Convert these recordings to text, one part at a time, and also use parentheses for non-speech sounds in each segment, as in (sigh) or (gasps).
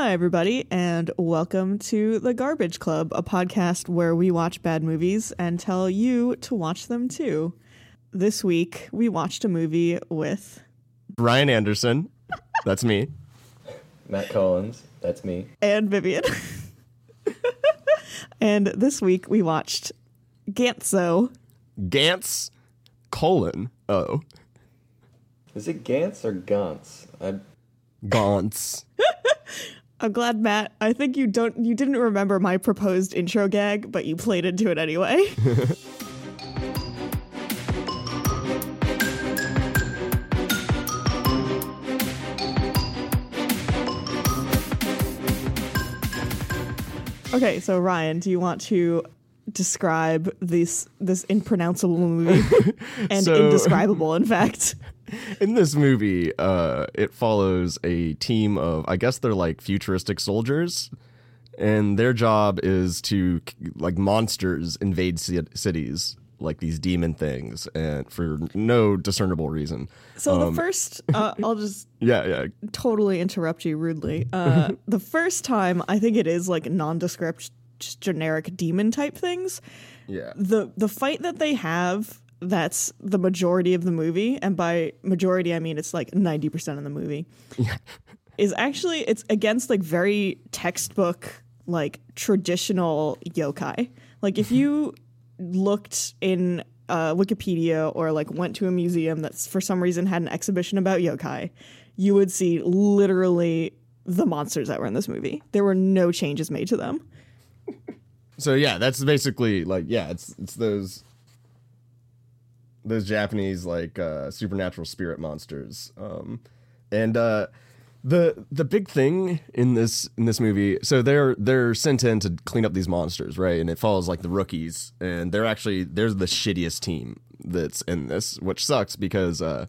Hi, everybody, and welcome to The Garbage Club, a podcast where we watch bad movies and tell you to watch them too. This week, we watched a movie with Ryan Anderson. That's me. Matt Collins, that's me. and Vivian. (laughs) and this week, we watched Gantzo. Gantz colon oh Is it Gantz or Gantz? I, Gantz. (laughs) I'm glad, Matt. I think you don't you didn't remember my proposed intro gag, but you played into it anyway. (laughs) okay, so Ryan, do you want to describe this this impronounceable movie (laughs) and So- indescribable, in fact? (laughs) (laughs) In this movie, uh, it follows a team of I guess they're like futuristic soldiers, and their job is to like monsters invade ci- cities like these demon things and for no discernible reason. So the first, uh, (laughs) I'll just Yeah, yeah. totally interrupt you rudely. Uh, (laughs) the first time, I think it is like nondescript, just generic demon type things. Yeah. The the fight that they have, that's the majority of the movie, and by majority I mean it's like ninety percent of the movie. (laughs) Is actually it's against like very textbook like traditional yokai. Like if you (laughs) looked in uh, Wikipedia or like went to a museum that's for some reason had an exhibition about yokai, you would see literally the monsters that were in this movie. There were no changes made to them. So yeah, that's basically like yeah, it's it's those those Japanese like uh supernatural spirit monsters. Um and uh the the big thing in this in this movie, so they're they're sent in to clean up these monsters, right? And it follows like the rookies and they're actually they're the shittiest team that's in this, which sucks because uh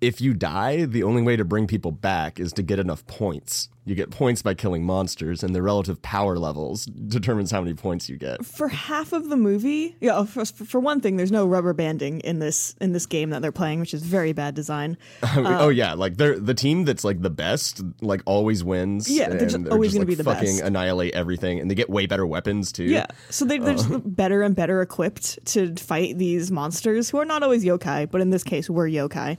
if you die, the only way to bring people back is to get enough points. You get points by killing monsters, and their relative power levels determines how many points you get. For half of the movie, yeah. For, for one thing, there's no rubber banding in this in this game that they're playing, which is very bad design. (laughs) oh yeah, like they're the team that's like the best, like always wins. Yeah, they're just and always just, gonna like, be the fucking best. annihilate everything, and they get way better weapons too. Yeah, so they, they're just Uh. (laughs) better and better equipped to fight these monsters who are not always yokai, but in this case, were yokai.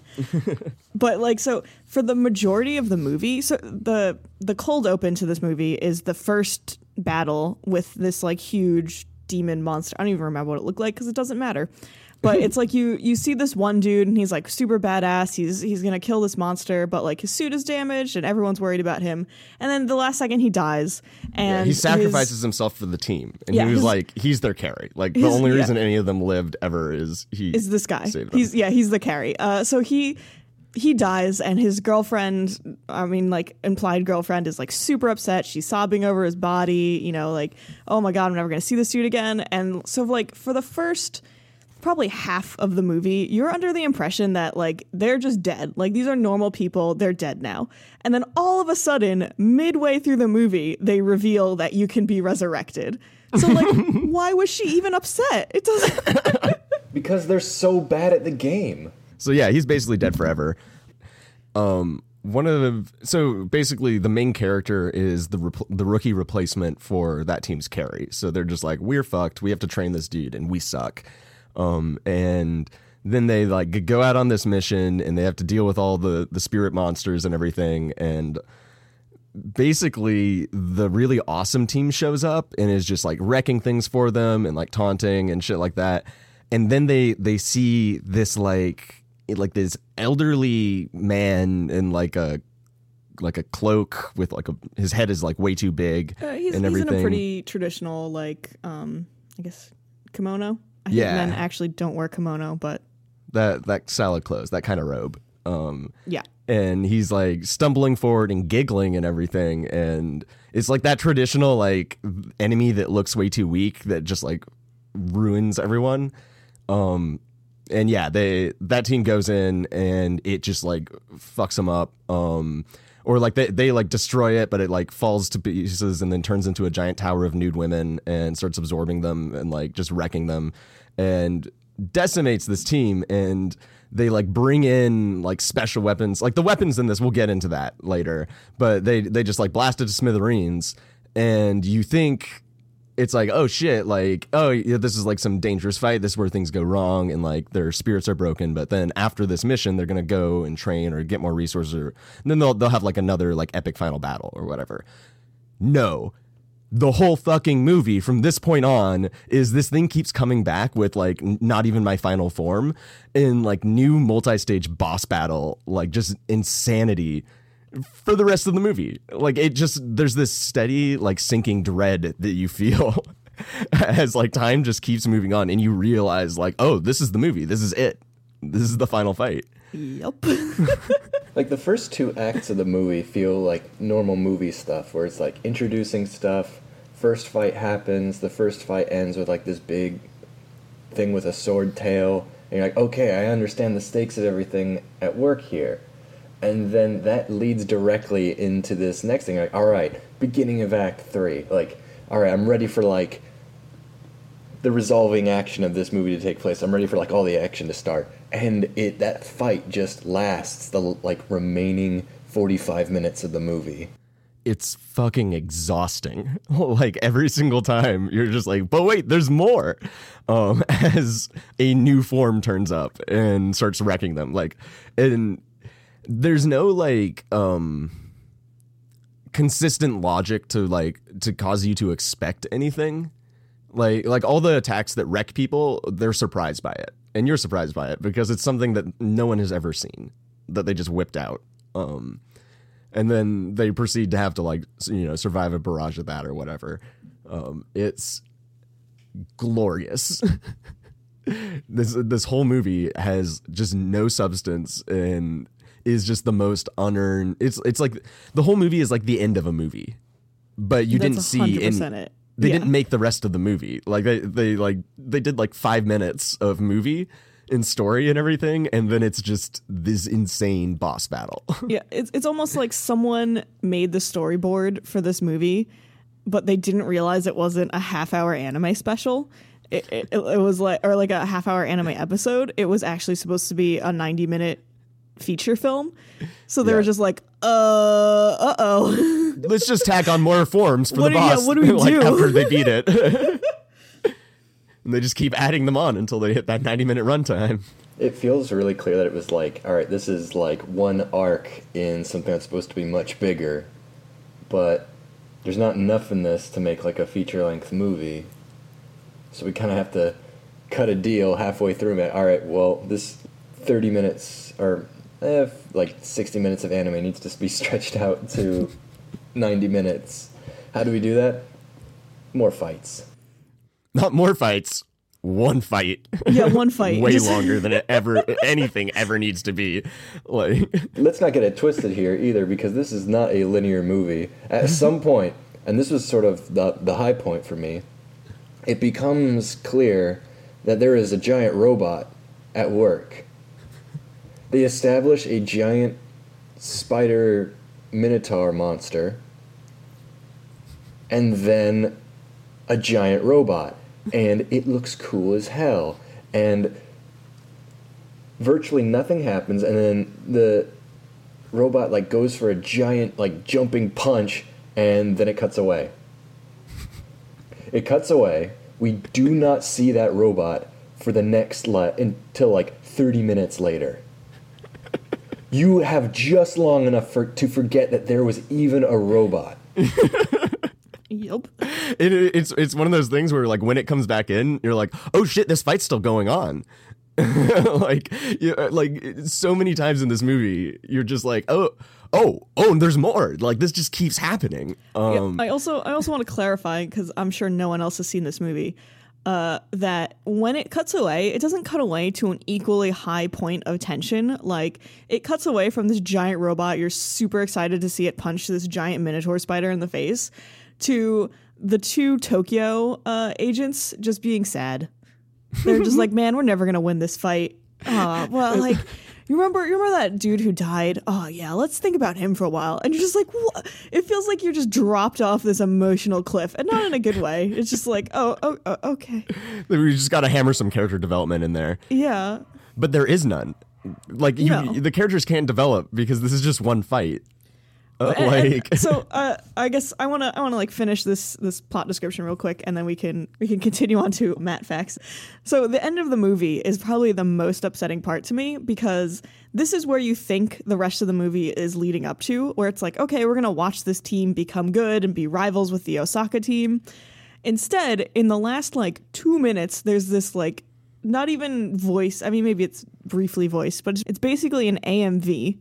(laughs) but like, so for the majority of the movie, so the the cold open to this movie is the first battle with this like huge demon monster. I don't even remember what it looked like because it doesn't matter. But it's like you you see this one dude and he's like super badass. He's he's gonna kill this monster, but like his suit is damaged and everyone's worried about him. And then the last second he dies and he his- sacrifices himself for the team, and Yeah, he was his- like, he's their carry. Like the his- only yeah. reason any of them lived ever is he is this guy. He's yeah, he's the carry. Uh, so he he dies, and his girlfriend, I mean, like implied girlfriend, is like super upset. She's sobbing over his body. You know, like oh my god, I'm never gonna see this dude again. And so like for the first probably half of the movie, you're under the impression that like they're just dead. Like these are normal people, they're dead now. And then all of a sudden, midway through the movie, they reveal that you can be resurrected. So like, (laughs) why was she even upset? It doesn't. (laughs) because they're so bad at the game. So yeah, he's basically dead forever. Um, one of the so basically the main character is the the rookie replacement for that team's carry. So they're just like we're fucked. We have to train this dude, and we suck. Um, and then they like go out on this mission, and they have to deal with all the the spirit monsters and everything. And basically the really awesome team shows up and is just like wrecking things for them and like taunting and shit like that and then they they see this like like this elderly man in like a like a cloak with like a his head is like way too big Uh, he's, and he's everything in a pretty traditional, like, um, I guess, kimono. I think Yeah. men actually don't wear kimono, but that that salad clothes that kind of robe um yeah. and he's like stumbling forward and giggling and everything and it's like that traditional like enemy that looks way too weak that just like ruins everyone um and yeah they that team goes in and it just like fucks them up um or like they, they like destroy it but it like falls to pieces and then turns into a giant tower of nude women and starts absorbing them and like just wrecking them and decimates this team and they like bring in like special weapons. Like the weapons in this, we'll get into that later. But they they just like blasted to smithereens, and you think it's like oh shit like oh yeah, this is like some dangerous fight. This is where things go wrong and like their spirits are broken. But then after this mission they're gonna go and train or get more resources or then they'll, they'll have like another like epic final battle or whatever. No. The whole fucking movie from this point on is this thing keeps coming back with like not even my final form in like new multi-stage boss battle like just insanity for the rest of the movie. Like it just there's this steady like sinking dread that you feel (laughs) as like time just keeps moving on and you realize like oh this is the movie. This is it. This is the final fight. Yep. (laughs) Like the first two acts of the movie feel like normal movie stuff, where it's like introducing stuff. First fight happens. The first fight ends with like this big thing with a sword tail, and you're like, okay, I understand the stakes of everything at work here. And then that leads directly into this next thing. Like, all right, beginning of Act Three. Like, all right, I'm ready for like the resolving action of this movie to take place. I'm ready for like all the action to start, and it that fight just lasts the like remaining 45 minutes of the movie. It's fucking exhausting. (laughs) like every single time you're just like, but wait, there's more. Um, (laughs) as a new form turns up and starts wrecking them. Like, and there's no like um consistent logic to like to cause you to expect anything. Like like all the attacks that wreck people they're surprised by it. And you're surprised by it because it's something that no one has ever seen that they just whipped out. Um and then they proceed to have to like you know survive a barrage of that or whatever. Um it's glorious. (laughs) This this whole movie has just no substance and is just the most unearned it's it's like the whole movie is like the end of a movie but you didn't see 100% any it. they Yeah. didn't make the rest of the movie like they they like they did like 5 minutes of movie and story and everything and then it's just this insane boss battle (laughs) Yeah, it's it's almost like someone made the storyboard for this movie, but they didn't realize it wasn't a half hour anime special. It, it, it was like or like a half hour anime episode. It was actually supposed to be a 90 minute feature film. So they Yeah. were just like, uh, uh oh. (laughs) let's just tack on more forms for What the do- yeah, boss what do we (laughs) like do? after they beat it (laughs) and they just keep adding them on until they hit that 90 minute runtime It feels really clear that it was like, all right, this is like one arc in something that's supposed to be much bigger, but there's not enough in this to make like a feature length movie. So we kind of have to cut a deal halfway through. And, all right, well, this 30 minutes or eh, like 60 minutes of anime needs to be (laughs) stretched out to 90 minutes. How do we do that? More fights. not more fights one fight (laughs) Yeah, one fight. way longer than it ever anything ever needs to be like (laughs) let's not get it twisted here either because this is not a linear movie at some point and this was sort of the, the high point for me it becomes clear that there is a giant robot at work they establish a giant spider minotaur monster and then a giant robot. And it looks cool as hell. And virtually nothing happens. And then the robot like goes for a giant like jumping punch and then it cuts away. It cuts away. We do not see that robot for the next li- until like 30 minutes later you have just long enough for, to forget that there was even a robot (laughs) Yep. it, it's it's one of those things where like when it comes back in you're like oh shit this fight's still going on (laughs) like you, like so many times in this movie you're just like oh oh oh and there's more like this just keeps happening Yeah, um I also I also want to clarify because I'm sure no one else has seen this movie. Uh, that when it cuts away, it doesn't cut away to an equally high point of tension. Like it cuts away from this giant robot. You're super excited to see it punch this giant minotaur spider in the face, to the two Tokyo uh, agents just being sad. They're just (laughs) like, man, we're never gonna win this fight. Uh, well, like, you remember, you remember that dude who died? Oh yeah, let's think about him for a while. And you're just like, what? It feels like you're just dropped off this emotional cliff, and not in a good way. It's just like, oh, oh, oh okay, we just got to hammer some character development in there yeah, but there is none like you, No. the characters can't develop because this is just one fight. Uh, And- and so (laughs) uh, I guess I want to I want to like finish this this plot description real quick and then we can we can (laughs) continue on to Matt facts. So the end of the movie is probably the most upsetting part to me because this is where you think the rest of the movie is leading up to where it's like okay we're going to watch this team become good and be rivals with the Osaka team. Instead, in the last like 2 minutes there's this like not even voice. I mean maybe it's briefly voiced, but it's basically an AMV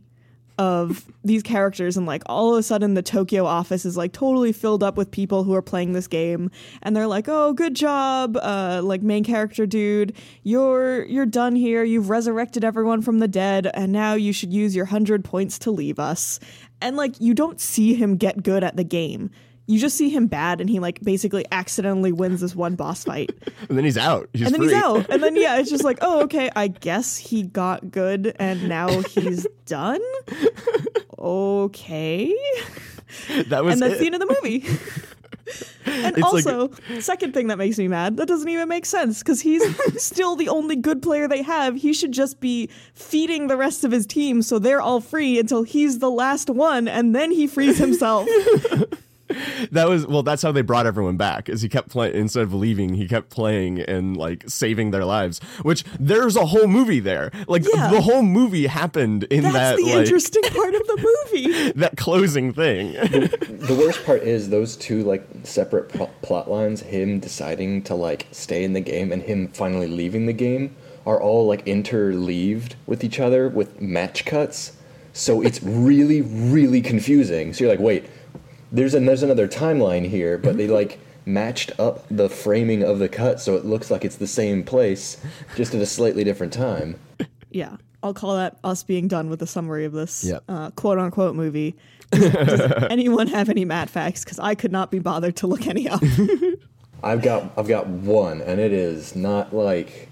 of these characters and like all of a sudden the Tokyo office is like totally filled up with people who are playing this game and they're like oh good job uh like main character dude you're you're done here you've resurrected everyone from the dead and now you should use your 100 points to leave us. And like you don't see him get good at the game you just see him bad and he like basically accidentally wins this one boss fight (laughs) and then he's out. He's and then free. he's out. And then yeah, it's just like, oh, okay, I (laughs) guess he got good and now he's (laughs) done. Okay. That was And that's it. the end of the movie. and It's like- also, second thing that makes me mad, that doesn't even make sense because he's still the only good player they have. He should just be feeding the rest of his team so they're all free until he's the last one and then he frees himself. That was well. That's how they brought everyone back. Is he kept playing instead of leaving, he kept playing and like saving their lives. Which there's a whole movie there. Like Yeah. the whole movie happened in That's that the like interesting part of the movie. (laughs) that closing thing. The worst part is those two like separate pl- plot lines, him deciding to like stay in the game and him finally leaving the game, are all like interleaved with each other with match cuts. So it's really, really confusing. So you're like, wait, there's an, there's another timeline here, but they like matched up the framing of the cut so it looks like it's the same place, just at a slightly different time. (laughs) Yeah, I'll call that us being done with the summary of this Yep. uh, quote unquote movie. Does, does (laughs) anyone have any Matt facts? Because I could not be bothered to look any up. (laughs) I've got I've got one, and it is not like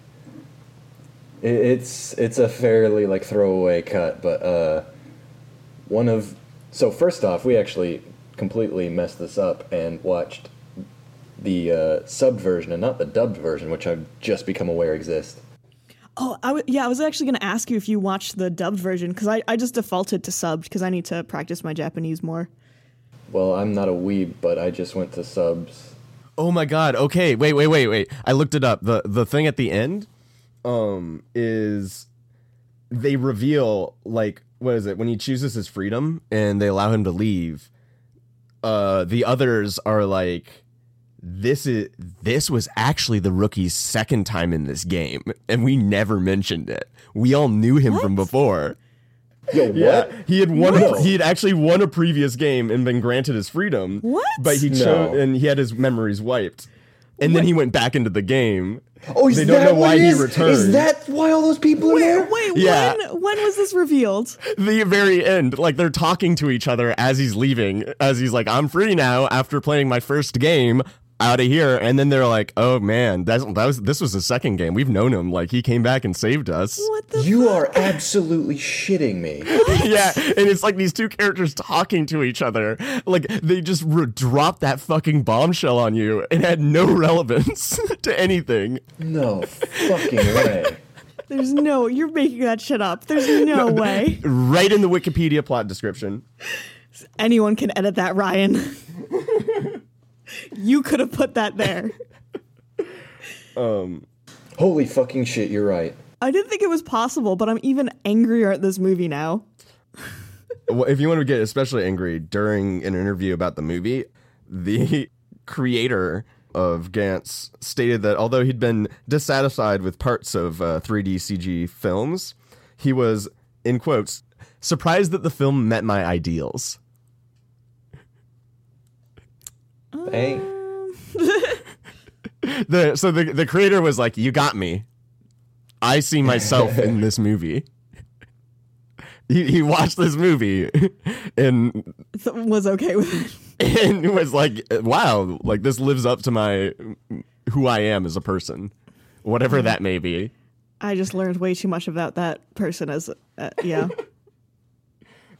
it, it's it's a fairly like throwaway cut, but uh, one of so first off, we actually completely messed this up and watched the uh, subbed version and not the dubbed version, which I've just become aware exists. oh, I w- yeah, I was actually going to ask you if you watched the dubbed version because I, I just defaulted to subbed because I need to practice my Japanese more. Well, I'm not a weeb, but I just went to subs. Oh my god. Okay, wait, wait, wait, wait. I looked it up. The the thing at the end um is they reveal like what is it? When he chooses his freedom and they allow him to leave, uh the others are like this is this was actually the rookie's second time in this game and we never mentioned it. We all knew him from before. Yo, what? Yeah, he had won. No. He had actually won a previous game and been granted his freedom. What? But he No. chose and he had his memories wiped, and then he went back into the game. Oh, is they don't that know why it he is? returned. Is that why all those people are Wait, there? wait, Yeah. when when was this revealed? the very end? Like they're talking to each other as he's leaving, as he's like, "I'm free now after playing my first game." Out of here, and then they're like, "Oh man, that's, that was this was the second game. We've known him. Like he came back and saved us." What the? You are absolutely shitting me. (laughs) yeah, and it's like these two characters talking to each other. Like they just re- dropped that fucking bombshell on you and had no (laughs) relevance (laughs) to anything. No fucking way. There's no. You're making that shit up. There's no way Right in the Wikipedia plot description. anyone can edit that, Ryan. You could have put that there. um, Holy fucking shit, you're right. I didn't think it was possible, but I'm even angrier at this movie now. (laughs) Well, if you want to get especially angry during an interview about the movie, the creator of Gantz stated that although he'd been dissatisfied with parts of uh, 3D CG films, he was, in quotes, surprised that the film met my ideals. Hey, (laughs) the so the the creator was like, "You got me. I see myself in this movie." He he watched this movie and was okay with it. and was like, "Wow, like this lives up to my who I am as a person, whatever that may be." I just learned way too much about that person as uh, yeah. (laughs)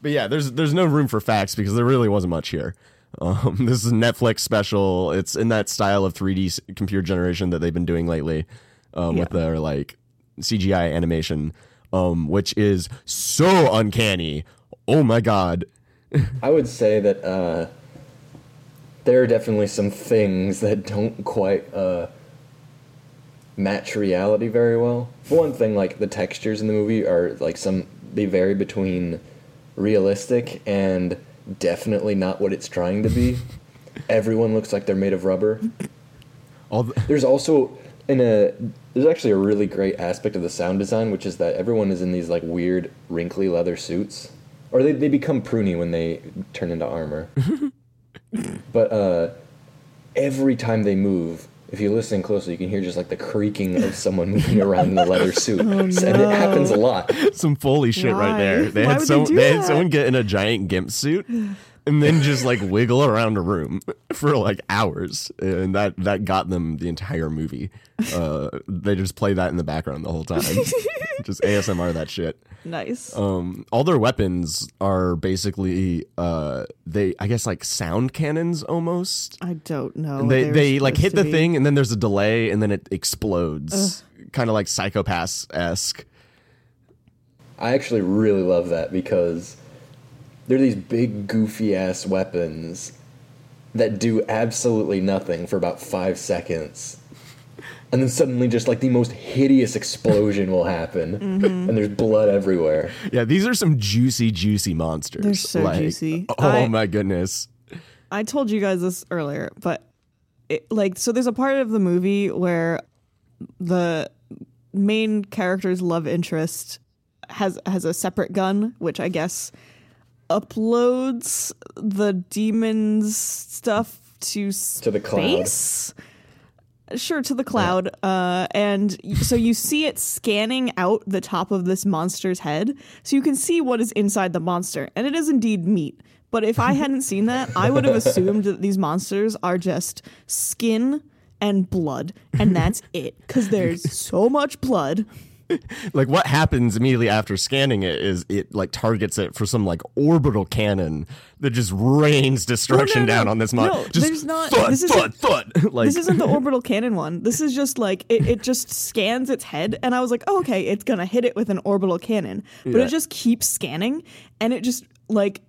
But yeah, there's there's no room for facts because there really wasn't much here. Um, (laughs) this is a Netflix special. It's in that style of 3D computer generation that they've been doing lately, um, with their like CGI animation. um, which is so uncanny. Oh my god. (laughs) I would say that uh, there are definitely some things that don't quite uh, match reality very well. For one thing, like the textures in the movie are like some they vary between realistic and definitely not what it's trying to be. Everyone looks like they're made of rubber. All the, There's also in a there's actually a really great aspect of the sound design, which is that everyone is in these like weird wrinkly leather suits, or they they become pruny when they turn into armor. (laughs) but uh, every time they move, if you listen closely, you can hear just like the creaking of someone (laughs) moving around in the leather (laughs) oh, suit, and it happens a lot. some foley shit right there. They Why had would some they do they had someone get in a giant gimp suit (sighs) (laughs) and then just like wiggle around a room for like hours. And that that got them the entire movie. Uh they just play that in the background the whole time. (laughs) just ASMR that shit. Nice. Um, all their weapons are basically uh, they I guess like sound cannons almost. I don't know. And they They're they like hit the be- thing and then there's a delay and then it explodes, kind of like Psycho-Pass esque. I actually really love that because they're these big goofy ass weapons that do absolutely nothing for about five seconds. And then suddenly just like the most hideous explosion will happen mm-hmm. and there's blood everywhere. Yeah, these are some juicy, juicy monsters. They're so Like, juicy. Oh I- my goodness. I told you guys this earlier, but it, like, so there's a part of the movie where the main character's love interest has has a separate gun, which I guess uploads the demon's stuff to To the cloud. Sure, to the cloud. Uh, and so you see it scanning out the top of this monster's head. So you can see what is inside the monster. And it is indeed meat. But if I (laughs) hadn't seen that, I would have assumed that these monsters are just skin and blood. And that's it. Because there's (laughs) so much blood. (laughs) Like what happens immediately after scanning it is it like targets it for some like orbital cannon that just rains destruction oh, no, down no. on this monster. No, just there's not- thud, this thud, thud. (laughs) like This isn't the (laughs) orbital cannon one. This is just like it, it just scans its head, and I was like, oh, okay, it's gonna hit it with an orbital cannon, but Yeah. it just keeps scanning, and it just like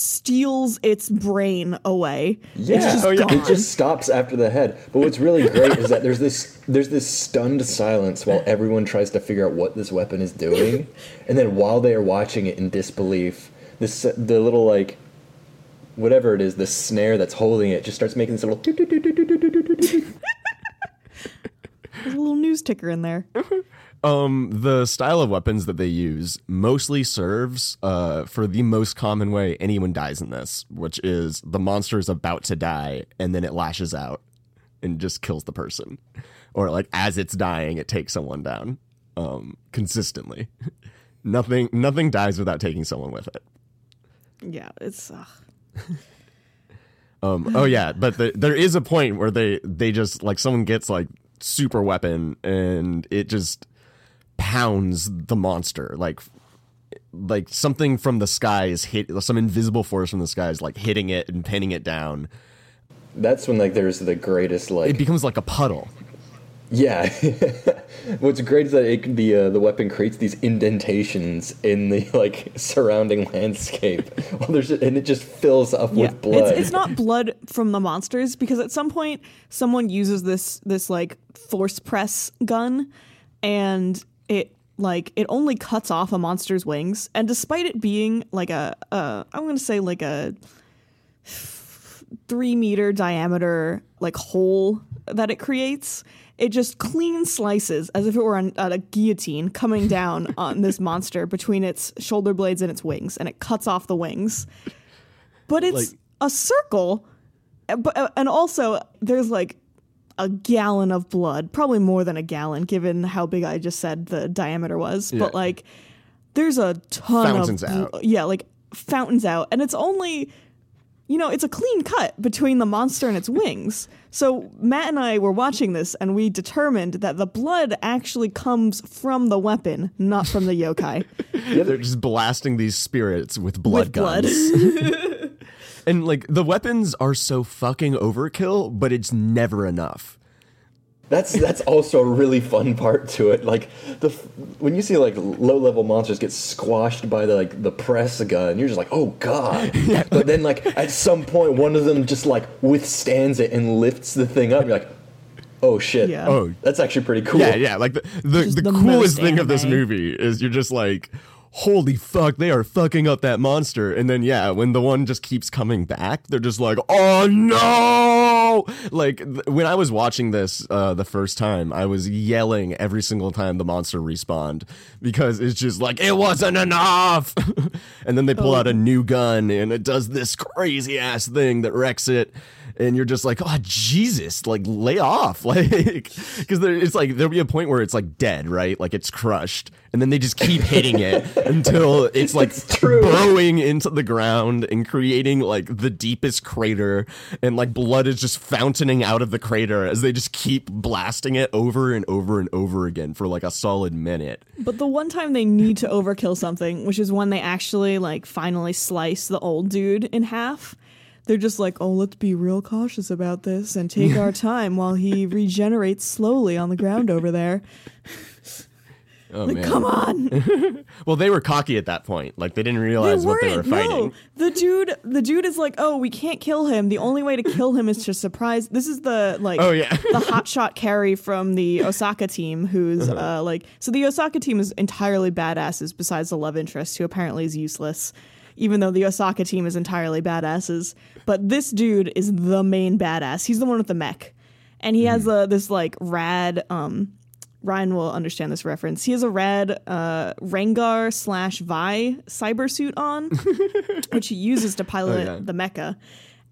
steals its brain away. Yeah, it's just oh, yeah. it just stops after the head. But what's really great is that there's this there's this stunned silence while everyone tries to figure out what this weapon is doing, and then while they are watching it in disbelief, this the little like whatever it is, the snare that's holding it just starts making this little. (laughs) There's a little news ticker in there. (laughs) um the style of weapons that they use mostly serves uh for the most common way anyone dies in this, which is the monster is about to die and then it lashes out and just kills the person. Or like as it's dying, it takes someone down. Um consistently. (laughs) nothing nothing dies without taking someone with it. Yeah, it's. Um, oh yeah, but the, there is a point where they they just like someone gets like super weapon and it just pounds the monster like like something from the sky is hit some invisible force from the sky is like hitting it and pinning it down. That's when like there's the greatest like It becomes like a puddle. Yeah. (laughs) What's great is that it, the uh, the weapon creates these indentations in the like surrounding landscape, (laughs) well, there's and it just fills up Yeah, with blood. It's, it's not blood from the monsters because at some point someone uses this this like force press gun, and it like it only cuts off a monster's wings. And despite it being like a uh, I'm gonna say like a three meter diameter like hole that it creates. It just clean slices as if it were on, on a guillotine coming down (laughs) on this monster between its shoulder blades and its wings, and it cuts off the wings but it's Like- a circle but uh, and also there's like a gallon of blood probably more than a gallon given how big i just said the diameter was Yeah. but like there's a ton Fountains of out. yeah like fountains out and it's only you know it's a clean cut between the monster and its wings so matt and i were watching this and we determined that the blood actually comes from the weapon not from the yokai (laughs) yeah, They're just blasting these spirits with blood with blood guns. (laughs) and like the weapons are so fucking overkill, but it's never enough. That's that's also a really fun part to it. Like the when you see like low level monsters get squashed by the like the press gun, you're just like, oh god. (laughs) But then like at some point, one of them just like withstands it and lifts the thing up. You're like, oh shit. Yeah. Oh, That's actually pretty cool. Yeah, yeah. Like the the, the, the coolest most thing of this movie is you're just like, holy fuck, they are fucking up that monster. And then yeah, when the one just keeps coming back, they're just like, oh no! Like th- when I was watching this uh, the first time, I was yelling every single time the monster respawned because it's just like it wasn't enough. (laughs) and then they pull out a new gun and it does this crazy ass thing that wrecks it and you're just like, oh Jesus, like lay off, (laughs) like because it's like there'll be a point where it's like dead, right? Like it's crushed, and then they just keep hitting it (laughs) until it's like true. burrowing into the ground and creating like the deepest crater, and like blood is just fountaining out of the crater as they just keep blasting it over and over and over again for like a solid minute. But the one time they need to overkill something, which is when they actually like finally slice the old dude in half. They're just like, oh, let's be real cautious about this and take our (laughs) time while he regenerates slowly on the ground over there. Oh Like, man! come on. (laughs) Well, they were cocky at that point. Like they didn't They realize what they were fighting. No, the dude, the dude is like, oh, we can't kill him. The only way to kill him is to surprise. This is the like, Oh, yeah. the hotshot carry from the (laughs) Osaka team, who's Uh-huh. uh, like, so the Osaka team is entirely badasses. Besides the love interest, who apparently is useless, even though the Osaka team is entirely badasses. But this dude is the main badass. He's the one with the mech, and he has Mm-hmm. a, this like rad. um Ryan will understand this reference. He has a rad uh, Rengar slash Vi cyber suit on, (laughs) which he uses to pilot the mecha.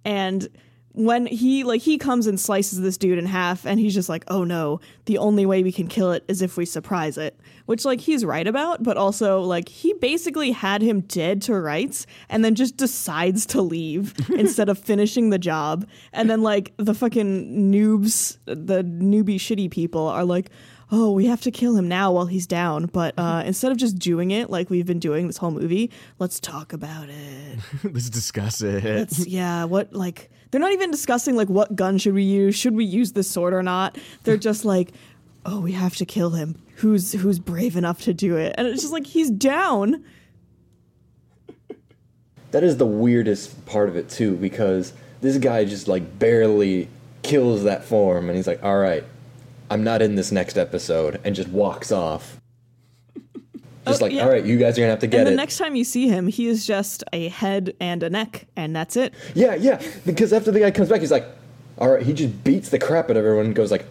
And when he like he comes and slices this dude in half, and he's just like, "Oh no, the only way we can kill it is if we surprise it." Which like he's right about, but also like he basically had him dead to rights, and then just decides to leave (laughs) instead of finishing the job. And then like the fucking noobs, the newbie shitty people are like. Oh, we have to kill him now while he's down. But uh, instead of just doing it like we've been doing this whole movie, let's talk about it. (laughs) Let's discuss it. It's yeah, what like they're not even discussing like what gun should we use? Should we use this sword or not? They're just (laughs) like, "Oh, we have to kill him. Who's who's brave enough to do it?" And it's just like he's down. That is the weirdest part of it too, because this guy just like barely kills that form, and he's like, "All right, I'm not in this next episode," and just walks off. (laughs) Just Oh, like, yeah. "All right, you guys are gonna have to get and the it." next time you see him, he is just a head and a neck, and that's it. yeah, yeah. Because after the guy comes back, he's like, "All right," he just beats the crap out of everyone. and Goes like,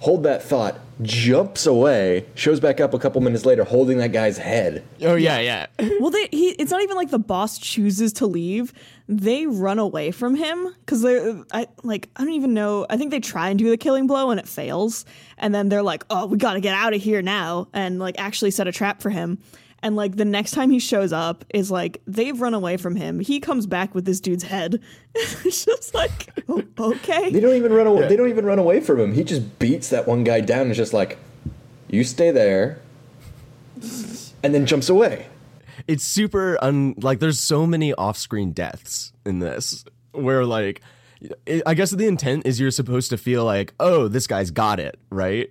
"Hold that thought." Jumps away. Shows back up a couple minutes later, holding that guy's head. Oh yeah, yeah. Well, they he it's not even like the boss chooses to leave. They run away from him because they're I like I don't even know. I think they try and do the killing blow and it fails, and then they're like, "Oh, we got to get out of here now," and like actually set a trap for him. And like the next time he shows up is like they've run away from him. He comes back with this dude's head. (laughs) it's just like (laughs) oh, okay. They don't even run away. They don't even run away from him. He just beats that one guy down and is just like, "You stay there," and then jumps away. It's super un like there's so many off-screen deaths in this where like i I guess the intent is you're supposed to feel like oh this guy's got it right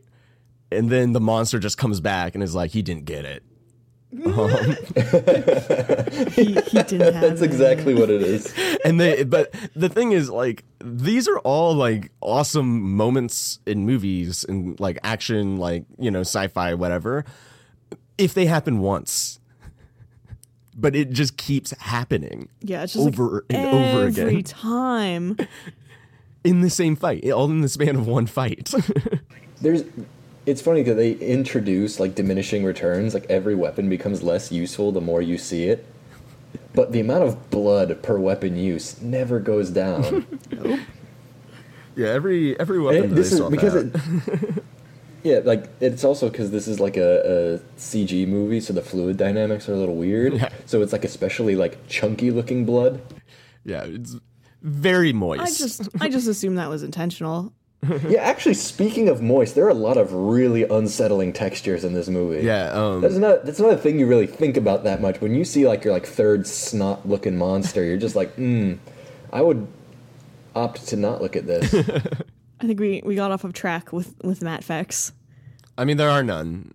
and then the monster just comes back and is like he didn't get it (laughs) he, he didn't have That's it. exactly what it is. and they but the thing is like these are all like awesome moments in movies and like action like you know sci-fi whatever if they happen once but it just keeps happening Yeah, it's just over like and over again every time. (laughs) in the same fight, all in the span of one fight. (laughs) There's. It's funny because they introduce like diminishing returns. Like every weapon becomes less useful the more you see it, but the amount of blood per weapon use never goes down. (laughs) yeah, every every weapon. it- this is because it. Yeah, like it's also because this is like a, a CG movie, so the fluid dynamics are a little weird. Yeah. So it's like especially like chunky looking blood. yeah, it's very moist. I just I just assumed that was intentional. (laughs) yeah, actually, speaking of moist, there are a lot of really unsettling textures in this movie. yeah, um, That's not that's not a thing you really think about that much. When you see like your like third snot looking monster, you're just like, hmm, I would opt to not look at this. (laughs) I think we, we got off of track with, with Matt facts. I mean, there are none.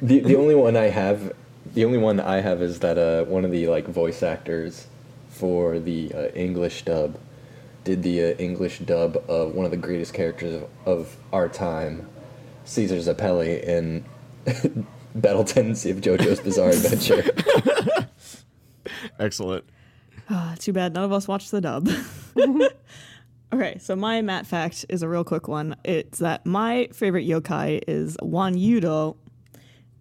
The the only one I have, the only one I have is that uh, one of the like voice actors for the uh, English dub did the uh, English dub of one of the greatest characters of, of our time, Caesar Zeppeli in (laughs) Battle Tendency of JoJo's Bizarre Adventure. (laughs) Excellent. Ah, too bad none of us watched the dub. (laughs) okay, so my Matt fact is a real quick one. It's that my favorite yokai is Wanyudo,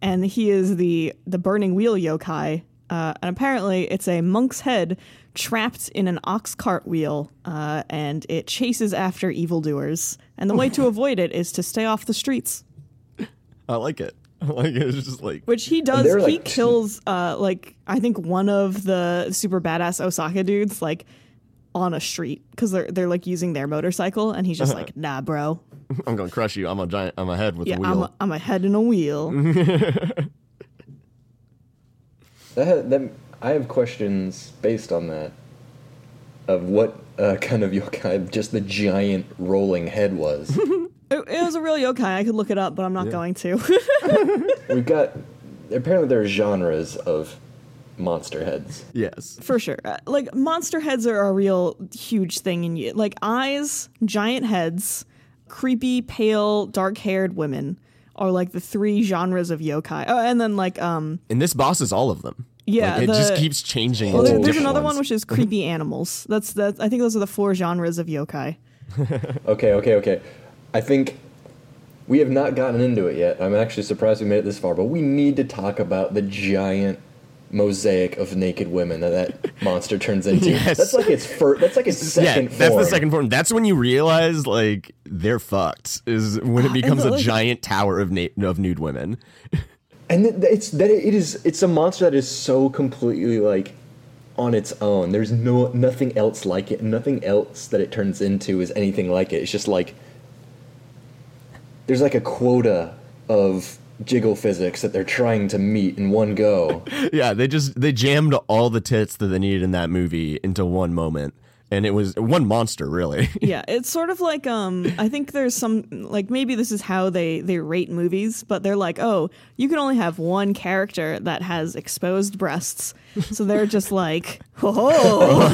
and he is the the burning wheel yokai. Uh, and apparently, it's a monk's head trapped in an ox cart wheel, uh, and it chases after evildoers. And the way to (laughs) avoid it is to stay off the streets. I like it. I (laughs) like it. It's just like Which he does. he like, kills, uh, like I think one of the super badass Osaka dudes, like on a street because they're they're like using their motorcycle, and he's just like, "Nah, bro, (laughs) I'm gonna crush you. I'm a giant. I'm a head with yeah, a wheel. I'm a, I'm a head in a wheel." (laughs) That, that I have questions based on that of what uh, (laughs) kind of yokai just the giant rolling head was. it, it was a real yokai. I could look it up, but I'm not going to. We've got apparently there are genres of monster heads. yes. For sure. Uh, Like monster heads are a real huge thing in you. Like eyes, giant heads, creepy, pale, dark-haired women are like the three genres of yokai. Oh, and then like um And this boss is all of them. Yeah, Like, it just keeps changing. well, there, there's another ones. one which is creepy (laughs) animals. That's that I think those are the four genres of yokai. (laughs) Okay, okay, okay. I think we have not gotten into it yet. I'm actually surprised we made it this far, but we need to talk about the giant mosaic of naked women that that (laughs) monster turns into. Yes. That's like its first. That's like its second yeah, that's form. the second form. That's when you realize like they're fucked. Is when it (gasps) becomes the- a like- giant tower of na- of nude women. (laughs) And th- it's that it is. It's a monster that is so completely like on its own. There's no nothing else like it. Nothing else that it turns into is anything like it. It's just like there's like a quota of jiggle physics that they're trying to meet in one go. (laughs) yeah, they just they jammed all the tits that they needed in that movie into one moment, and it was one monster really. (laughs) yeah, it's sort of like um I think there's some like maybe this is how they they rate movies, but they're like, "Oh, you can only have one character that has exposed breasts." So they're just like, (laughs) "Oh,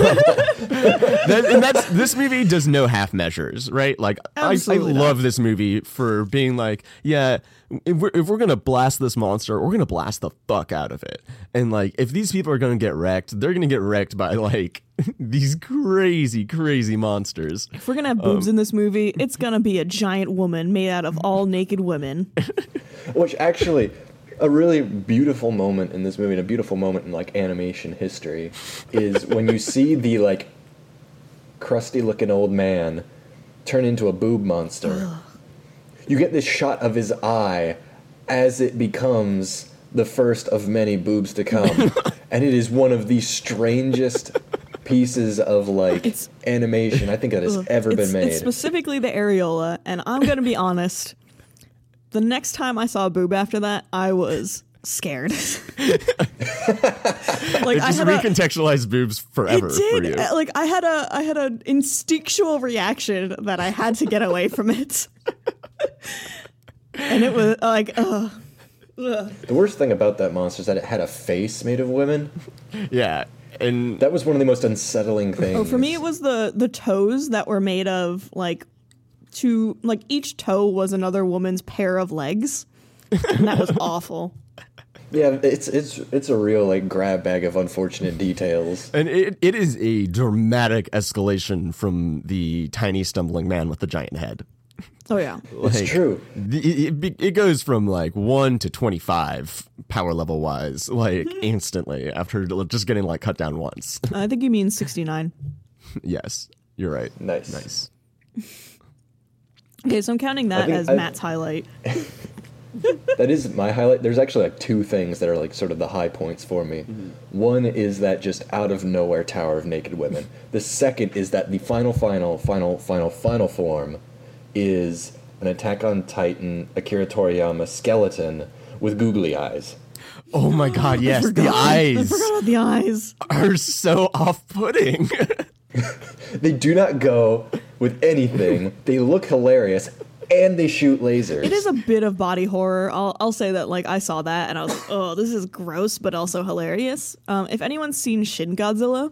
that, and that's this movie does no half measures, right? Like I, I love this movie for being like, yeah, if we're, if we're gonna blast this monster, we're gonna blast the fuck out of it. And like, if these people are gonna get wrecked, they're gonna get wrecked by like (laughs) these crazy, crazy monsters. if we're going to have boobs um, in this movie, it's going to be a giant woman made out of all naked women." (laughs) Which actually, a really beautiful moment in this movie, and a beautiful moment in like animation history, is (laughs) when you see the like crusty looking old man turn into a boob monster. you get this shot of his eye as it becomes the first of many boobs to come, (laughs) and it is one of the strangest pieces of like It's- animation I think that has ever been made. Specifically the areola, and I'm going to be honest. The next time I saw a boob after that, I was scared. (laughs) like It I just had a, recontextualized boobs forever it for did. you. uh, Like I had a I had an instinctual reaction that I had to get away from it. (laughs) and it was like, ugh. Ugh. the worst thing about that monster is that it had a face made of women. Yeah, and That was one of the most unsettling things. Oh, for me, it was the the toes that were made of like two, like each toe was another woman's pair of legs, and that was (laughs) awful. Yeah, it's it's it's a real like grab bag of unfortunate details. And it, it is a dramatic escalation from the tiny stumbling man with the giant head. Oh yeah, It's true. The, it, it, it goes from like 1 to 25 power level wise, like hmm. instantly after just getting like cut down once. I think you mean sixty nine. (laughs) yes, you're right. Nice. Nice. Okay, so I'm counting that as I- Matt's highlight. (laughs) That is my highlight. There's actually like two things that are like sort of the high points for me. Mm-hmm. One is that just out of nowhere tower of naked women. The second is that the final, final, final, final, final form is an Attack on Titan Akira Toriyama skeleton with googly eyes. Oh my god, (gasps) yes, the Forgot- I eyes forgot about the eyes. are so off putting. (laughs) (laughs) They do not go with anything. (laughs) they look hilarious, and they shoot lasers. It is a bit of body horror. I'll, I'll say that like I saw that and I was like, (laughs) oh, this is gross, but also hilarious. Um, if anyone's seen Shin Godzilla,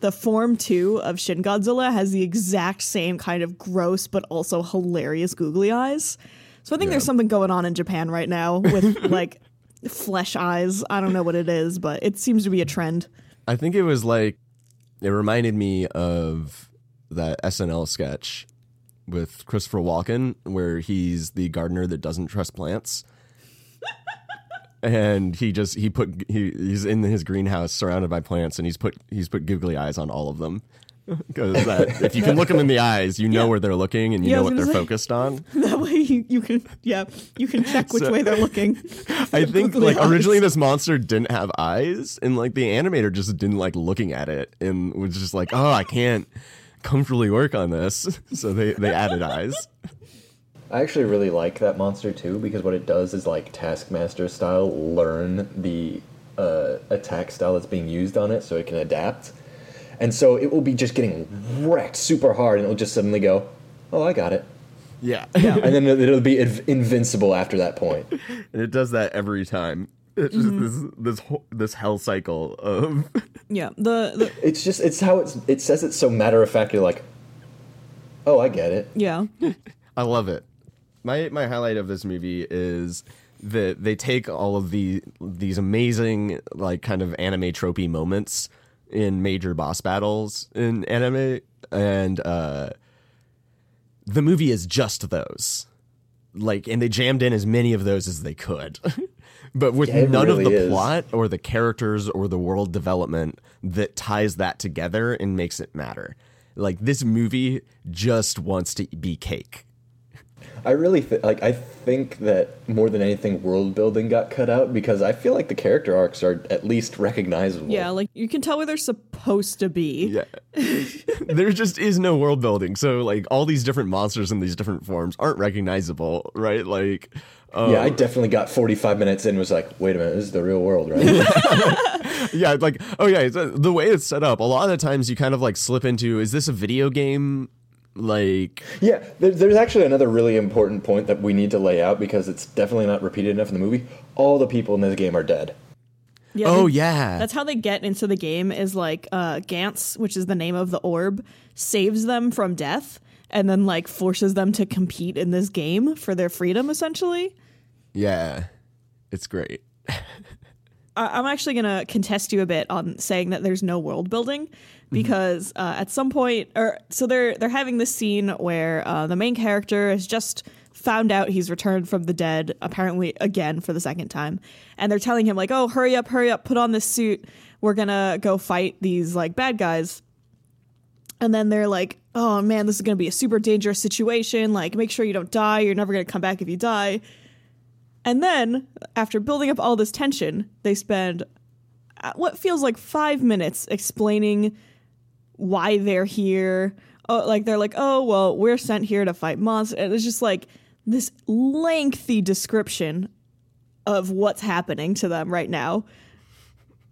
the Form Two of Shin Godzilla has the exact same kind of gross but also hilarious googly eyes. So I think there's something going on in Japan right now with (laughs) like flesh eyes. I don't know what it is, but it seems to be a trend. I think it was like it reminded me of that SNL sketch with Christopher Walken where he's the gardener that doesn't trust plants. and he just he put he, he's in his greenhouse surrounded by plants and he's put he's put googly eyes on all of them. Because if you can look them in the eyes, you know Yeah. where they're looking and you Yeah, know what they're say. focused on. (laughs) that way you, you can yeah you can check which So- way they're looking. (laughs) I think like originally this monster didn't have eyes, and like the animator just didn't like looking at it, and was just like, oh, I can't comfortably work on this, (laughs) so they they added eyes. I actually really like that monster too because what it does is like Taskmaster style learn the uh, attack style that's being used on it so it can adapt. And so it will be just getting wrecked super hard and it'll just suddenly go, "Oh, I got it." Yeah, yeah. And then (laughs) it'll be inv- invincible after that point. and it does that every time. It's just this this whole, this hell cycle of (laughs) Yeah, the, the It's just it's how it's it says it so matter of fact you're like, "Oh, I get it." yeah (laughs) I love it. My my highlight of this movie is that they take all of the these amazing like kind of anime tropey moments in major boss battles in anime and uh the movie is just those. Like and they jammed in as many of those as they could. (laughs) but with Yeah, it none of the is. plot or the characters or the world development that ties that together and makes it matter. Like this movie just wants to be cake. I really th- like. I think that more than anything, world building got cut out because I feel like the character arcs are at least recognizable. yeah like you can tell where they're supposed to be. Yeah. (laughs) there just is no world building. So like all these different monsters in these different forms aren't recognizable, right? Like um, Yeah, I definitely got 45 minutes in and was like, wait a minute, this is the real world, right? (laughs) yeah, like oh yeah, uh, the way it's set up, a lot of the times you kind of like slip into is this a video game? Like yeah, there, there's actually another really important point that we need to lay out because it's definitely not repeated enough in the movie. All the people in this game are dead. Yeah, oh they- yeah. That's how they get into the game is like uh Gantz, which is the name of the orb, saves them from death and then like forces them to compete in this game for their freedom essentially. yeah. It's great. I'm actually gonna contest you a bit on saying that there's no world building because uh, at some point, or so they're they're having this scene where uh, the main character has just found out he's returned from the dead, apparently again for the second time, and they're telling him like, "Oh, hurry up, hurry up, put on this suit. We're gonna go fight these like bad guys." And then they're like, "Oh man, this is gonna be a super dangerous situation. Like, make sure you don't die. You're never gonna come back if you die." And then, after building up all this tension, they spend uh, what feels like five minutes explaining why they're here. Oh, like they're like, oh well, we're sent here to fight monsters. And it's just like this lengthy description of what's happening to them right now.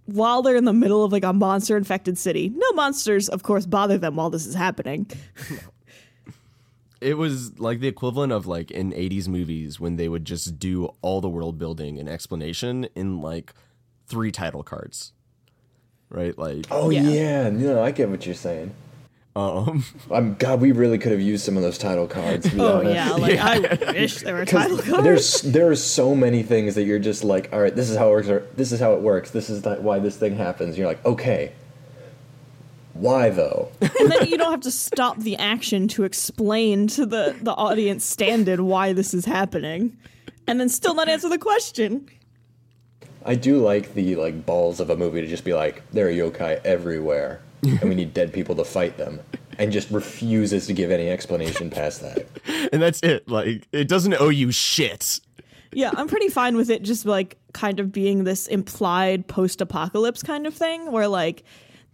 While they're in the middle of like a monster infected city. No monsters, of course, bother them while this is happening. It was like the equivalent of like in 80s movies when they would just do all the world building and explanation in like three title cards. Right? Like Oh, Yeah. yeah. No, I get what you're saying. Um I'm God. We really could have used some of those title cards. Oh honest. yeah, like I wish there were (laughs) title cards. There's there are so many things that you're just like, all right, this is how it works. Or this is how it works. This is th- why this thing happens. You're like, okay, why though? and then you don't have to stop the action to explain to the, the audience standard why this is happening and then still not answer the question I do like the like balls of a movie to just be like, there are yokai everywhere, and we need dead people to fight them, and just refuses to give any explanation past that. (laughs) and that's it. Like it doesn't owe you shit. yeah i'm pretty fine with it just like kind of being this implied post-apocalypse kind of thing where like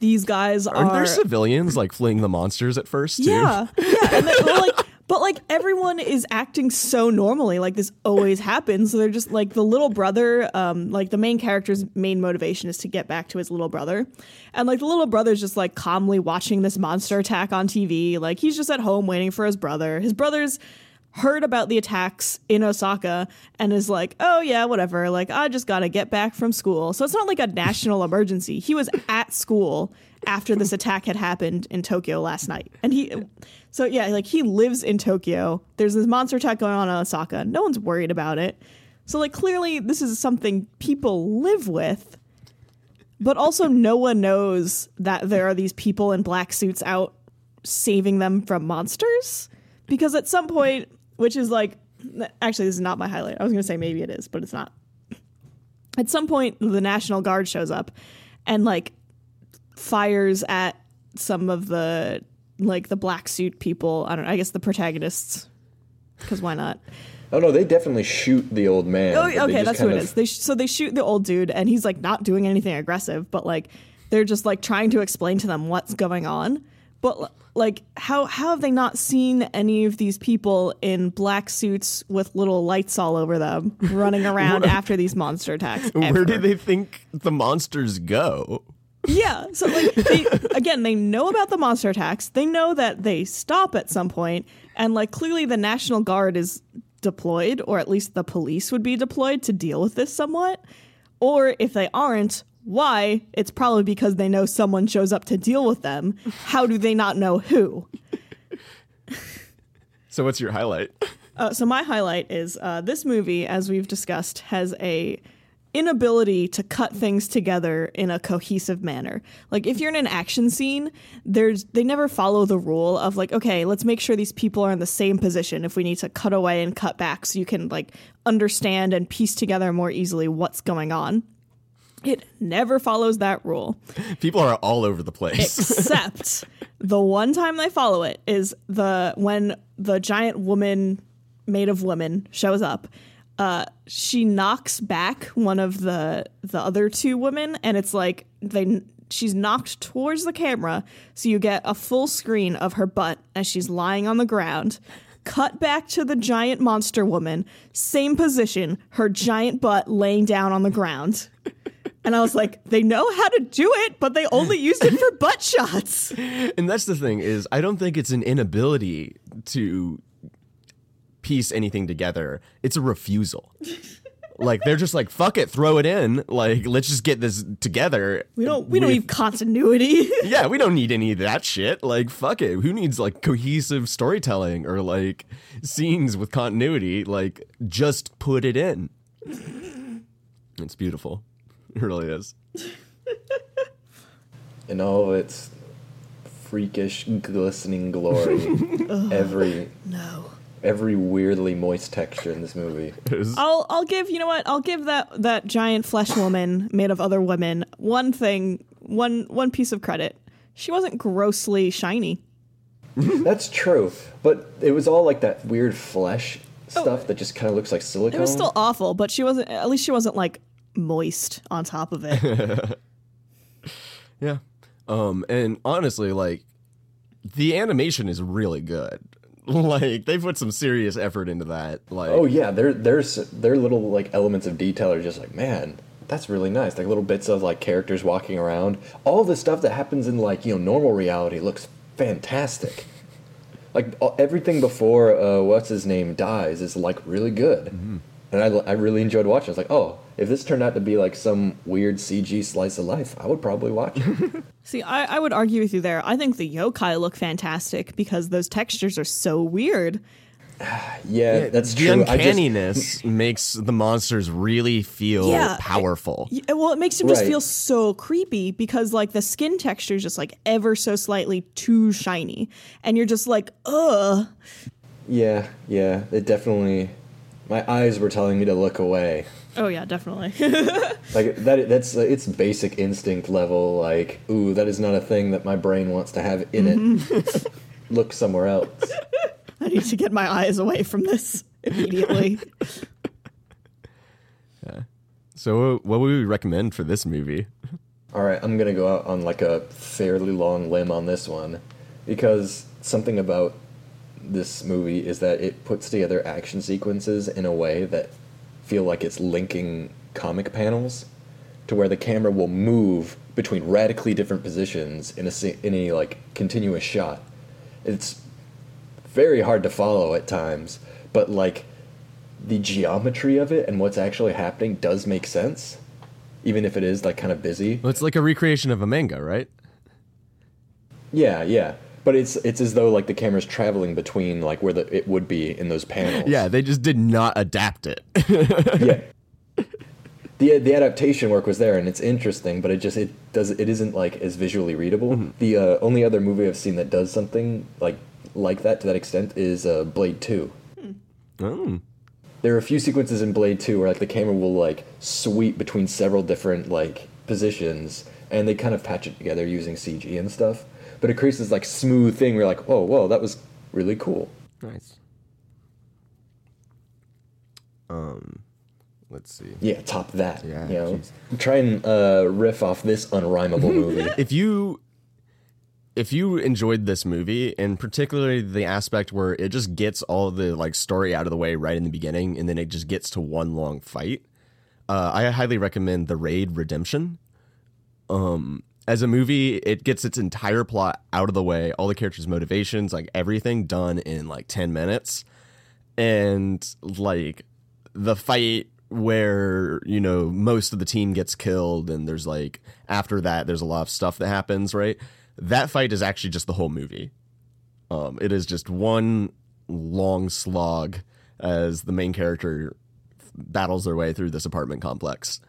these guys Aren't are there civilians like fleeing the monsters at first too? yeah yeah and then, well, like But like everyone is acting so normally, like this always happens. So they're just like the little brother, um, like the main character's main motivation is to get back to his little brother. And like the little brother's just like calmly watching this monster attack on TV. Like he's just at home waiting for his brother. His brother's heard about the attacks in Osaka and is like, oh yeah, whatever. Like I just gotta get back from school. So it's not like a national emergency. He was at school after this attack had happened in Tokyo last night. And he so yeah, like he lives in Tokyo. There's this monster attack going on in Osaka. No one's worried about it. So like clearly this is something people live with. But also no one knows that there are these people in black suits out saving them from monsters because at some point which is like actually this is not my highlight. I was going to say maybe it is, but it's not. At some point the National Guard shows up and like fires at some of the like the black suit people. I don't know, I guess the protagonists cuz why not? Oh no, they definitely shoot the old man. Oh, okay, that's who kind it is. They sh- so they shoot the old dude, and he's like not doing anything aggressive, but like they're just like trying to explain to them what's going on. But like, how how have they not seen any of these people in black suits with little lights all over them running (laughs) around after these monster attacks? (laughs) Where ever? do they think the monsters go? Yeah. So like they, again, they know about the monster attacks. They know that they stop at some point, and like clearly the National Guard is deployed, or at least the police would be deployed to deal with this somewhat. Or if they aren't, why? It's probably because they know someone shows up to deal with them. How do they not know who? (laughs) So what's your highlight? Uh, so my highlight is uh, this movie, as we've discussed, has a inability to cut things together in a cohesive manner. Like if you're in an action scene, there's they never follow the rule of like, okay, let's make sure these people are in the same position if we need to cut away and cut back so you can like understand and piece together more easily what's going on. It never follows that rule. People are all over the place. except (laughs) the one time they follow it is the when the giant woman made of women shows up uh she knocks back one of the the other two women and it's like they she's knocked towards the camera so you get a full screen of her butt as she's lying on the ground. Cut back to the giant monster woman same position her giant butt laying down on the ground and I was like, they know how to do it, but they only used it for butt shots. (laughs) and that's the thing is I don't think it's an inability to piece anything together. It's a refusal. (laughs) like they're just like fuck it, throw it in. Like let's just get this together. We don't we don't need continuity. (laughs) Yeah, we don't need any of that shit. Like fuck it. Who needs like cohesive storytelling or like scenes with continuity? Like just put it in. It's beautiful. It really is. in all of its freakish, glistening glory. (laughs) every no. every weirdly moist texture in this movie. It I'll I'll give you know what? I'll give that that giant flesh woman made of other women one thing, one one piece of credit. She wasn't grossly shiny. (laughs) That's true, but it was all like that weird flesh oh. stuff that just kind of looks like silicone. It was still awful, but she wasn't at least she wasn't like moist on top of it. (laughs) Yeah. Um, and honestly, like the animation is really good. (laughs) Like they put some serious effort into that. Like Oh yeah, there there's their little like elements of detail are just like man, that's really nice. Like little bits of like characters walking around. All the stuff that happens in like you know normal reality looks fantastic. Like all- everything before uh, what's his name dies is like really good, and I I really enjoyed watching. I was like, oh, if this turned out to be like some weird CG slice of life, I would probably watch it. (laughs) See, I, I would argue with you there. I think the yokai look fantastic because those textures are so weird. (sighs) yeah, that's the true. I just, uncanniness (laughs) makes the monsters really feel Yeah, powerful. Y- Well, it makes them just Right. feel so creepy because like the skin texture is just like ever so slightly too shiny, and you're just like, ugh. yeah, yeah, it definitely. My eyes were telling me to look away. Oh yeah, definitely. (laughs) Like that that's uh, it's basic instinct level like ooh that is not a thing that my brain wants to have in it. (laughs) Look somewhere else. (laughs) I need to get my eyes away from this immediately. yeah. So what would we recommend for this movie? All right, I'm going to go out on like a fairly long limb on this one because something about this movie is that it puts together action sequences in a way that feel like it's linking comic panels to where the camera will move between radically different positions in a in a like continuous shot. It's very hard to follow at times, but like the geometry of it and what's actually happening does make sense, even if it is like kind of busy. Well, it's like a recreation of a manga, right? Yeah, yeah. But it's it's as though like the camera's traveling between like where the it would be in those panels. Yeah, they just did not adapt it. (laughs) yeah. (laughs) The, the adaptation work was there and it's interesting, but it just it does it isn't like as visually readable. The uh, only other movie I've seen that does something like like that to that extent is uh, Blade Two. oh. There are a few sequences in Blade Two where like the camera will like sweep between several different like positions, and they kind of patch it together using CG and stuff. But it creates this like smooth thing where you're like, oh, whoa, that was really cool. Nice. Um, let's see. Yeah, top that. Yeah, you know, try and uh, riff off this unrhymable (laughs) movie. If you if you enjoyed this movie and particularly the aspect where it just gets all the like story out of the way right in the beginning and then it just gets to one long fight, uh, I highly recommend The Raid Redemption. Um, as a movie, it gets its entire plot out of the way, all the characters' motivations, like everything done in like 10 minutes. And like the fight where, you know, most of the team gets killed and there's like after that there's a lot of stuff that happens, right? That fight is actually just the whole movie. Um, it is just one long slog as the main character battles their way through this apartment complex.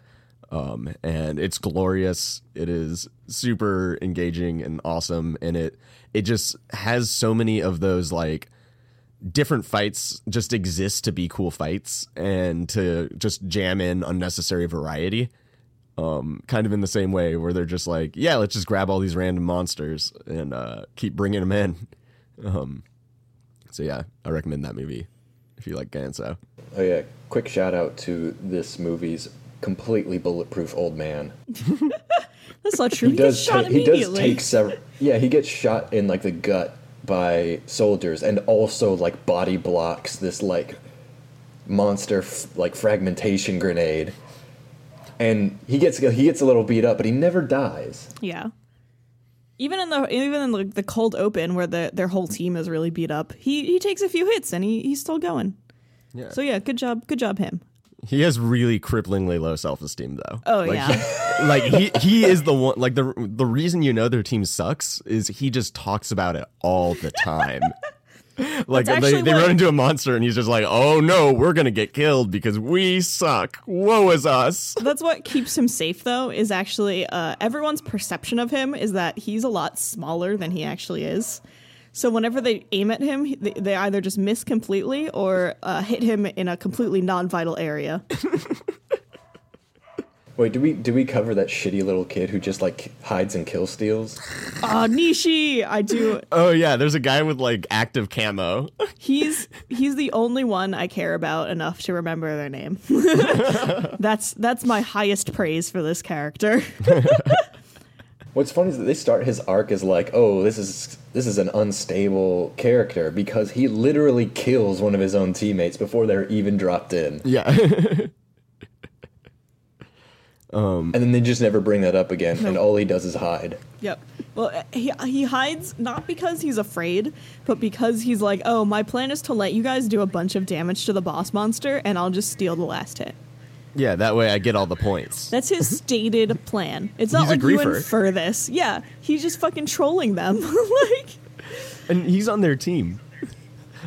Um, and it's glorious. It is super engaging and awesome, and it it just has so many of those like different fights just exist to be cool fights and to just jam in unnecessary variety. Um, kind of in the same way where they're just like, yeah, let's just grab all these random monsters and uh, keep bringing them in. Um, so yeah, I recommend that movie if you like Gantz: O. Oh yeah, quick shout out to this movie's completely bulletproof old man. (laughs) That's not true. He, He gets does shot ta- he does take several Yeah, he gets shot in like the gut by soldiers and also like body blocks this like monster f- like fragmentation grenade. And he gets he gets a little beat up, but he never dies. yeah. Even in the even in the, the cold open where the their whole team is really beat up, he he takes a few hits and he he's still going. Yeah. So yeah, good job, good job him. He has really cripplingly low self esteem though. Oh, like, yeah. he- like he he is the one like the the reason you know their team sucks is he just talks about it all the time. (laughs) like they, they run into a monster and he's just like, "Oh no, we're going to get killed because we suck. Woe is us." That's what keeps him safe, though, is actually uh, everyone's perception of him is that he's a lot smaller than he actually is. So whenever they aim at him, they, they either just miss completely or uh, hit him in a completely non-vital area. (laughs) Wait, do we do we cover that shitty little kid who just like hides and kill steals? Ah, Nishi, I do. Oh yeah, there's a guy with like active camo. He's he's the only one I care about enough to remember their name. (laughs) (laughs) that's that's my highest praise for this character. What's funny is that they start his arc as like, oh, this is this is an unstable character because he literally kills one of his own teammates before they're even dropped in, Yeah. (laughs) and then they just never bring that up again, and all he does is hide. Yep. Well, uh, he he hides not because he's afraid, but because he's like, "Oh, my plan is to let you guys do a bunch of damage to the boss monster, and I'll just steal the last hit." Yeah, that way I get all the points. That's his (laughs) stated plan. It's not He's a like you griefer. infer this. Yeah, he's just fucking trolling them. (laughs) like, and he's on their team.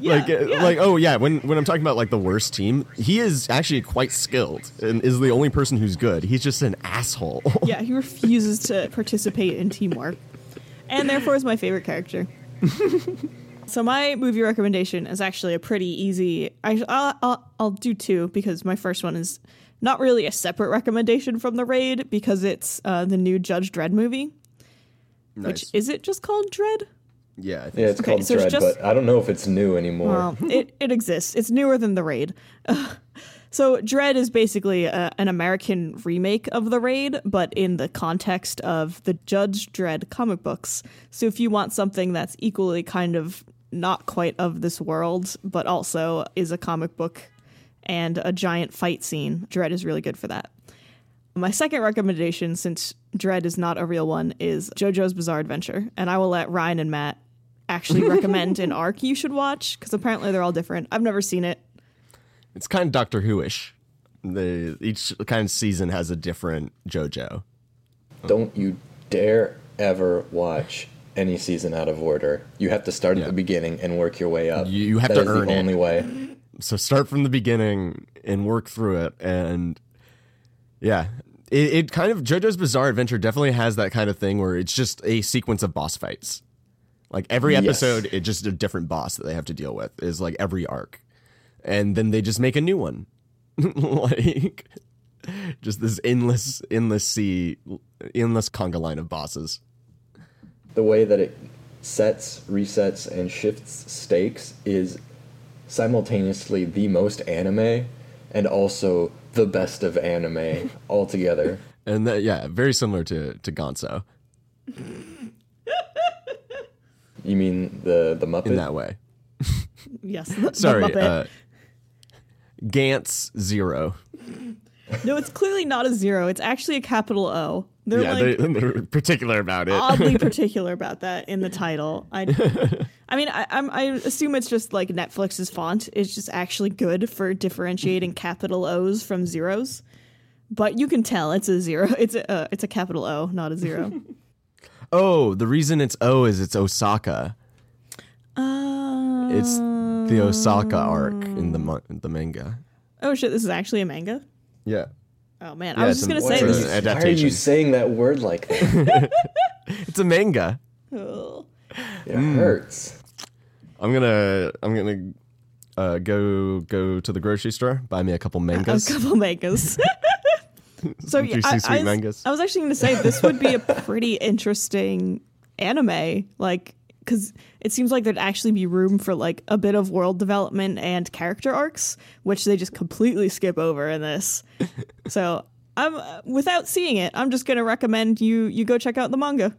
yeah, like, uh, yeah. like, oh yeah. When when I'm talking about like the worst team, he is actually quite skilled and is the only person who's good. He's just an asshole. (laughs) yeah, he refuses to participate in teamwork, and therefore is my favorite character. so my movie recommendation is actually a pretty easy. I, I'll, I'll I'll do two because my first one is not really a separate recommendation from the raid because it's uh, the new Judge Dredd movie. Which is it just called Dredd? yeah, I think Yeah, it's Okay, called so it's Dredd, just- but I don't know if it's new anymore. Well, (laughs) it, it exists. It's newer than the Raid. (laughs) so Dredd is basically a, an American remake of the Raid, but in the context of the Judge Dredd comic books. So if you want something that's equally kind of not quite of this world, but also is a comic book and a giant fight scene. Dredd is really good for that. My second recommendation, since Dredd is not a real one, is JoJo's Bizarre Adventure. And I will let Ryan and Matt actually (laughs) recommend an arc you should watch because apparently they're all different. I've never seen it. It's kind of Doctor Who-ish. Each kind of season has a different JoJo. Don't you dare ever watch any season out of order. You have to start Yeah. at the beginning and work your way up. You- you have That to is earn the it. only way. So start from the beginning and work through it. And yeah, it, it kind of JoJo's Bizarre Adventure definitely has that kind of thing where it's just a sequence of boss fights. Like every Yes. episode, it's just a different boss that they have to deal with. Is like every arc, and then they just make a new one. (laughs) like just this endless, endless sea, endless conga line of bosses. The way that it sets, resets, and shifts stakes is simultaneously the most anime and also the best of anime (laughs) altogether. And that, yeah, very similar to to Gonzo You mean the the Muppet? in that way. Yes. (laughs) the- the Sorry, Muppet. uh, Gantz Zero. no, it's clearly not a zero. It's actually a capital O. They're yeah, like they, (laughs) they're particular about it. oddly particular about that in the title. I, I mean, I, I'm, I assume it's just like Netflix's font is just actually good for differentiating (laughs) capital O's from zeros. But you can tell it's a zero. (laughs) It's a uh, it's a capital O, not a zero. (laughs) oh, the reason it's O is it's Osaka. uh, It's the Osaka arc in the ma- the manga. oh shit! This is actually a manga. Yeah, Oh man, Yeah, I was just gonna Why say are, it's you, this. an why are you saying that word like that? it's a manga. Ugh. (laughs) It Hmm. hurts. I'm gonna I'm gonna uh, go go to the grocery store, buy me a couple mangoes. a (laughs) couple mangas. so yeah, I, I. I was actually going to say this would be a pretty interesting anime, like because it seems like there'd actually be room for like a bit of world development and character arcs, which they just completely skip over in this. (laughs) so I'm uh, without seeing it, I'm just going to recommend you you go check out the manga.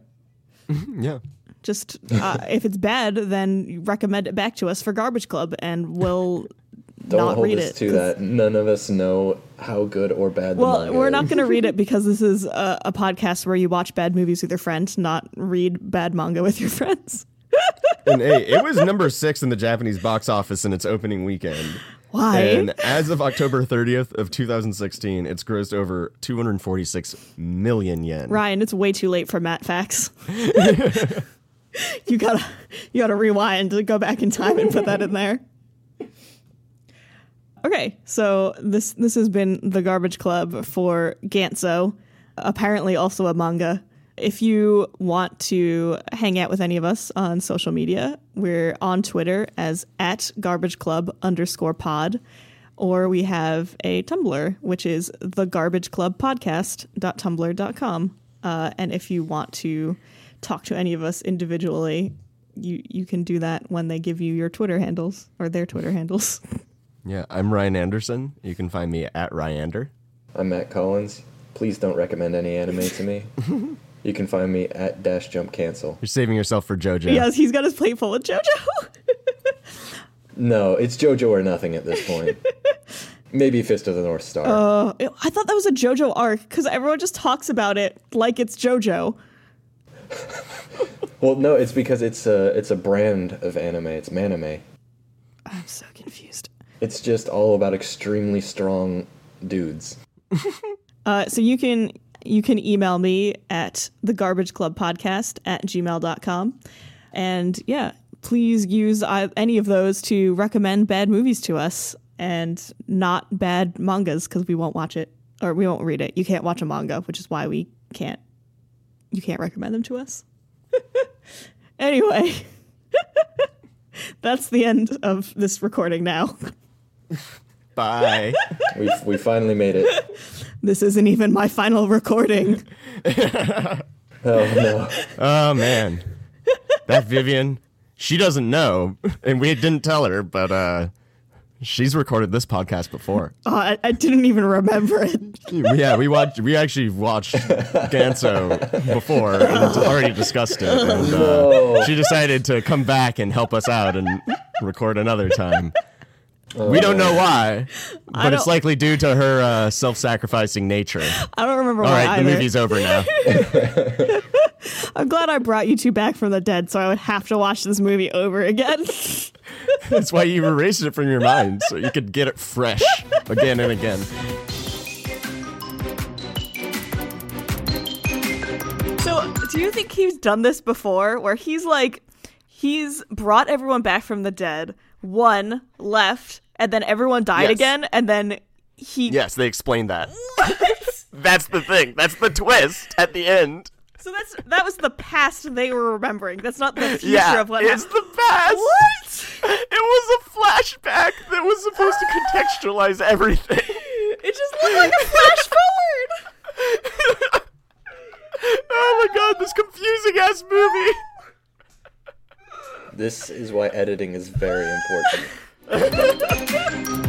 yeah, Just uh, (laughs) if it's bad, then recommend it back to us for Garbage Club, and we'll (laughs) Don't not hold read us it. to 'cause- that. None of us know how good or bad Well, manga we're is. not going to read it (laughs) because this is a, a podcast where you watch bad movies with your friends, not read bad manga with your friends. and hey, it was number six in the Japanese box office in its opening weekend. Why? And as of October 30th of 2016, it's grossed over 246 million yen. Ryan, it's way too late for Matt facts. (laughs) you gotta you gotta rewind to go back in time and put that in there. Okay, so this this has been the Garbage Club for Gantz: O, apparently also a manga. If you want to hang out with any of us on social media, we're on Twitter as at Garbage Club underscore pod, or we have a Tumblr, which is the Garbage Club Podcast.tumblr.com. Uh, and if you want to talk to any of us individually, you you can do that when they give you your Twitter handles or their Twitter handles. (laughs) Yeah, I'm Ryan Anderson. You can find me at Ryander. I'm Matt Collins. Please don't recommend any anime to me. (laughs) you can find me at Dash Jump Cancel. You're saving yourself for JoJo. Yes, he's got his plate full of JoJo. (laughs) No, it's JoJo or nothing at this point. Maybe Fist of the North Star. Uh, I thought that was a JoJo arc because everyone just talks about it like it's JoJo. (laughs) well, no, it's because it's a it's a brand of anime. It's manime. I'm so confused. It's just all about extremely strong dudes. (laughs) Uh, so you can you can email me at the garbage club podcast at gmail.com and yeah please use any of those to recommend bad movies to us and not bad mangas because we won't watch it or we won't read it you can't watch a manga which is why we can't you can't recommend them to us (laughs) anyway (laughs) that's the end of this recording now (laughs) Bye. We we finally made it. this isn't even my final recording Oh no. oh man, that Vivian, she doesn't know, and we didn't tell her, but uh, She's recorded this podcast before. (laughs) Oh, I, I didn't even remember it. yeah, we watched. We actually watched Gantz: O before and already discussed it. And, uh, No. she decided to come back and help us out and record another time. We don't know why, but it's likely due to her uh, self-sacrificing nature. I don't remember All why right, the either. movie's over now. (laughs) (laughs) I'm glad I brought you two back from the dead, so I would have to watch this movie over again. (laughs) That's why you erased it from your mind, so you could get it fresh again and again. So, do you think he's done this before where he's like, he's brought everyone back from the dead, one left, and then everyone died Yes. again, and then he. Yes, they explained that. (laughs) That's the thing. That's the twist at the end. So that's that was the past they were remembering. That's not the future Yeah, of what it's happened. the past. What? It was a flashback that was supposed to contextualize everything. It just looked like a flash (laughs) forward. oh my god, this confusing ass movie. This is why editing is very important. (laughs)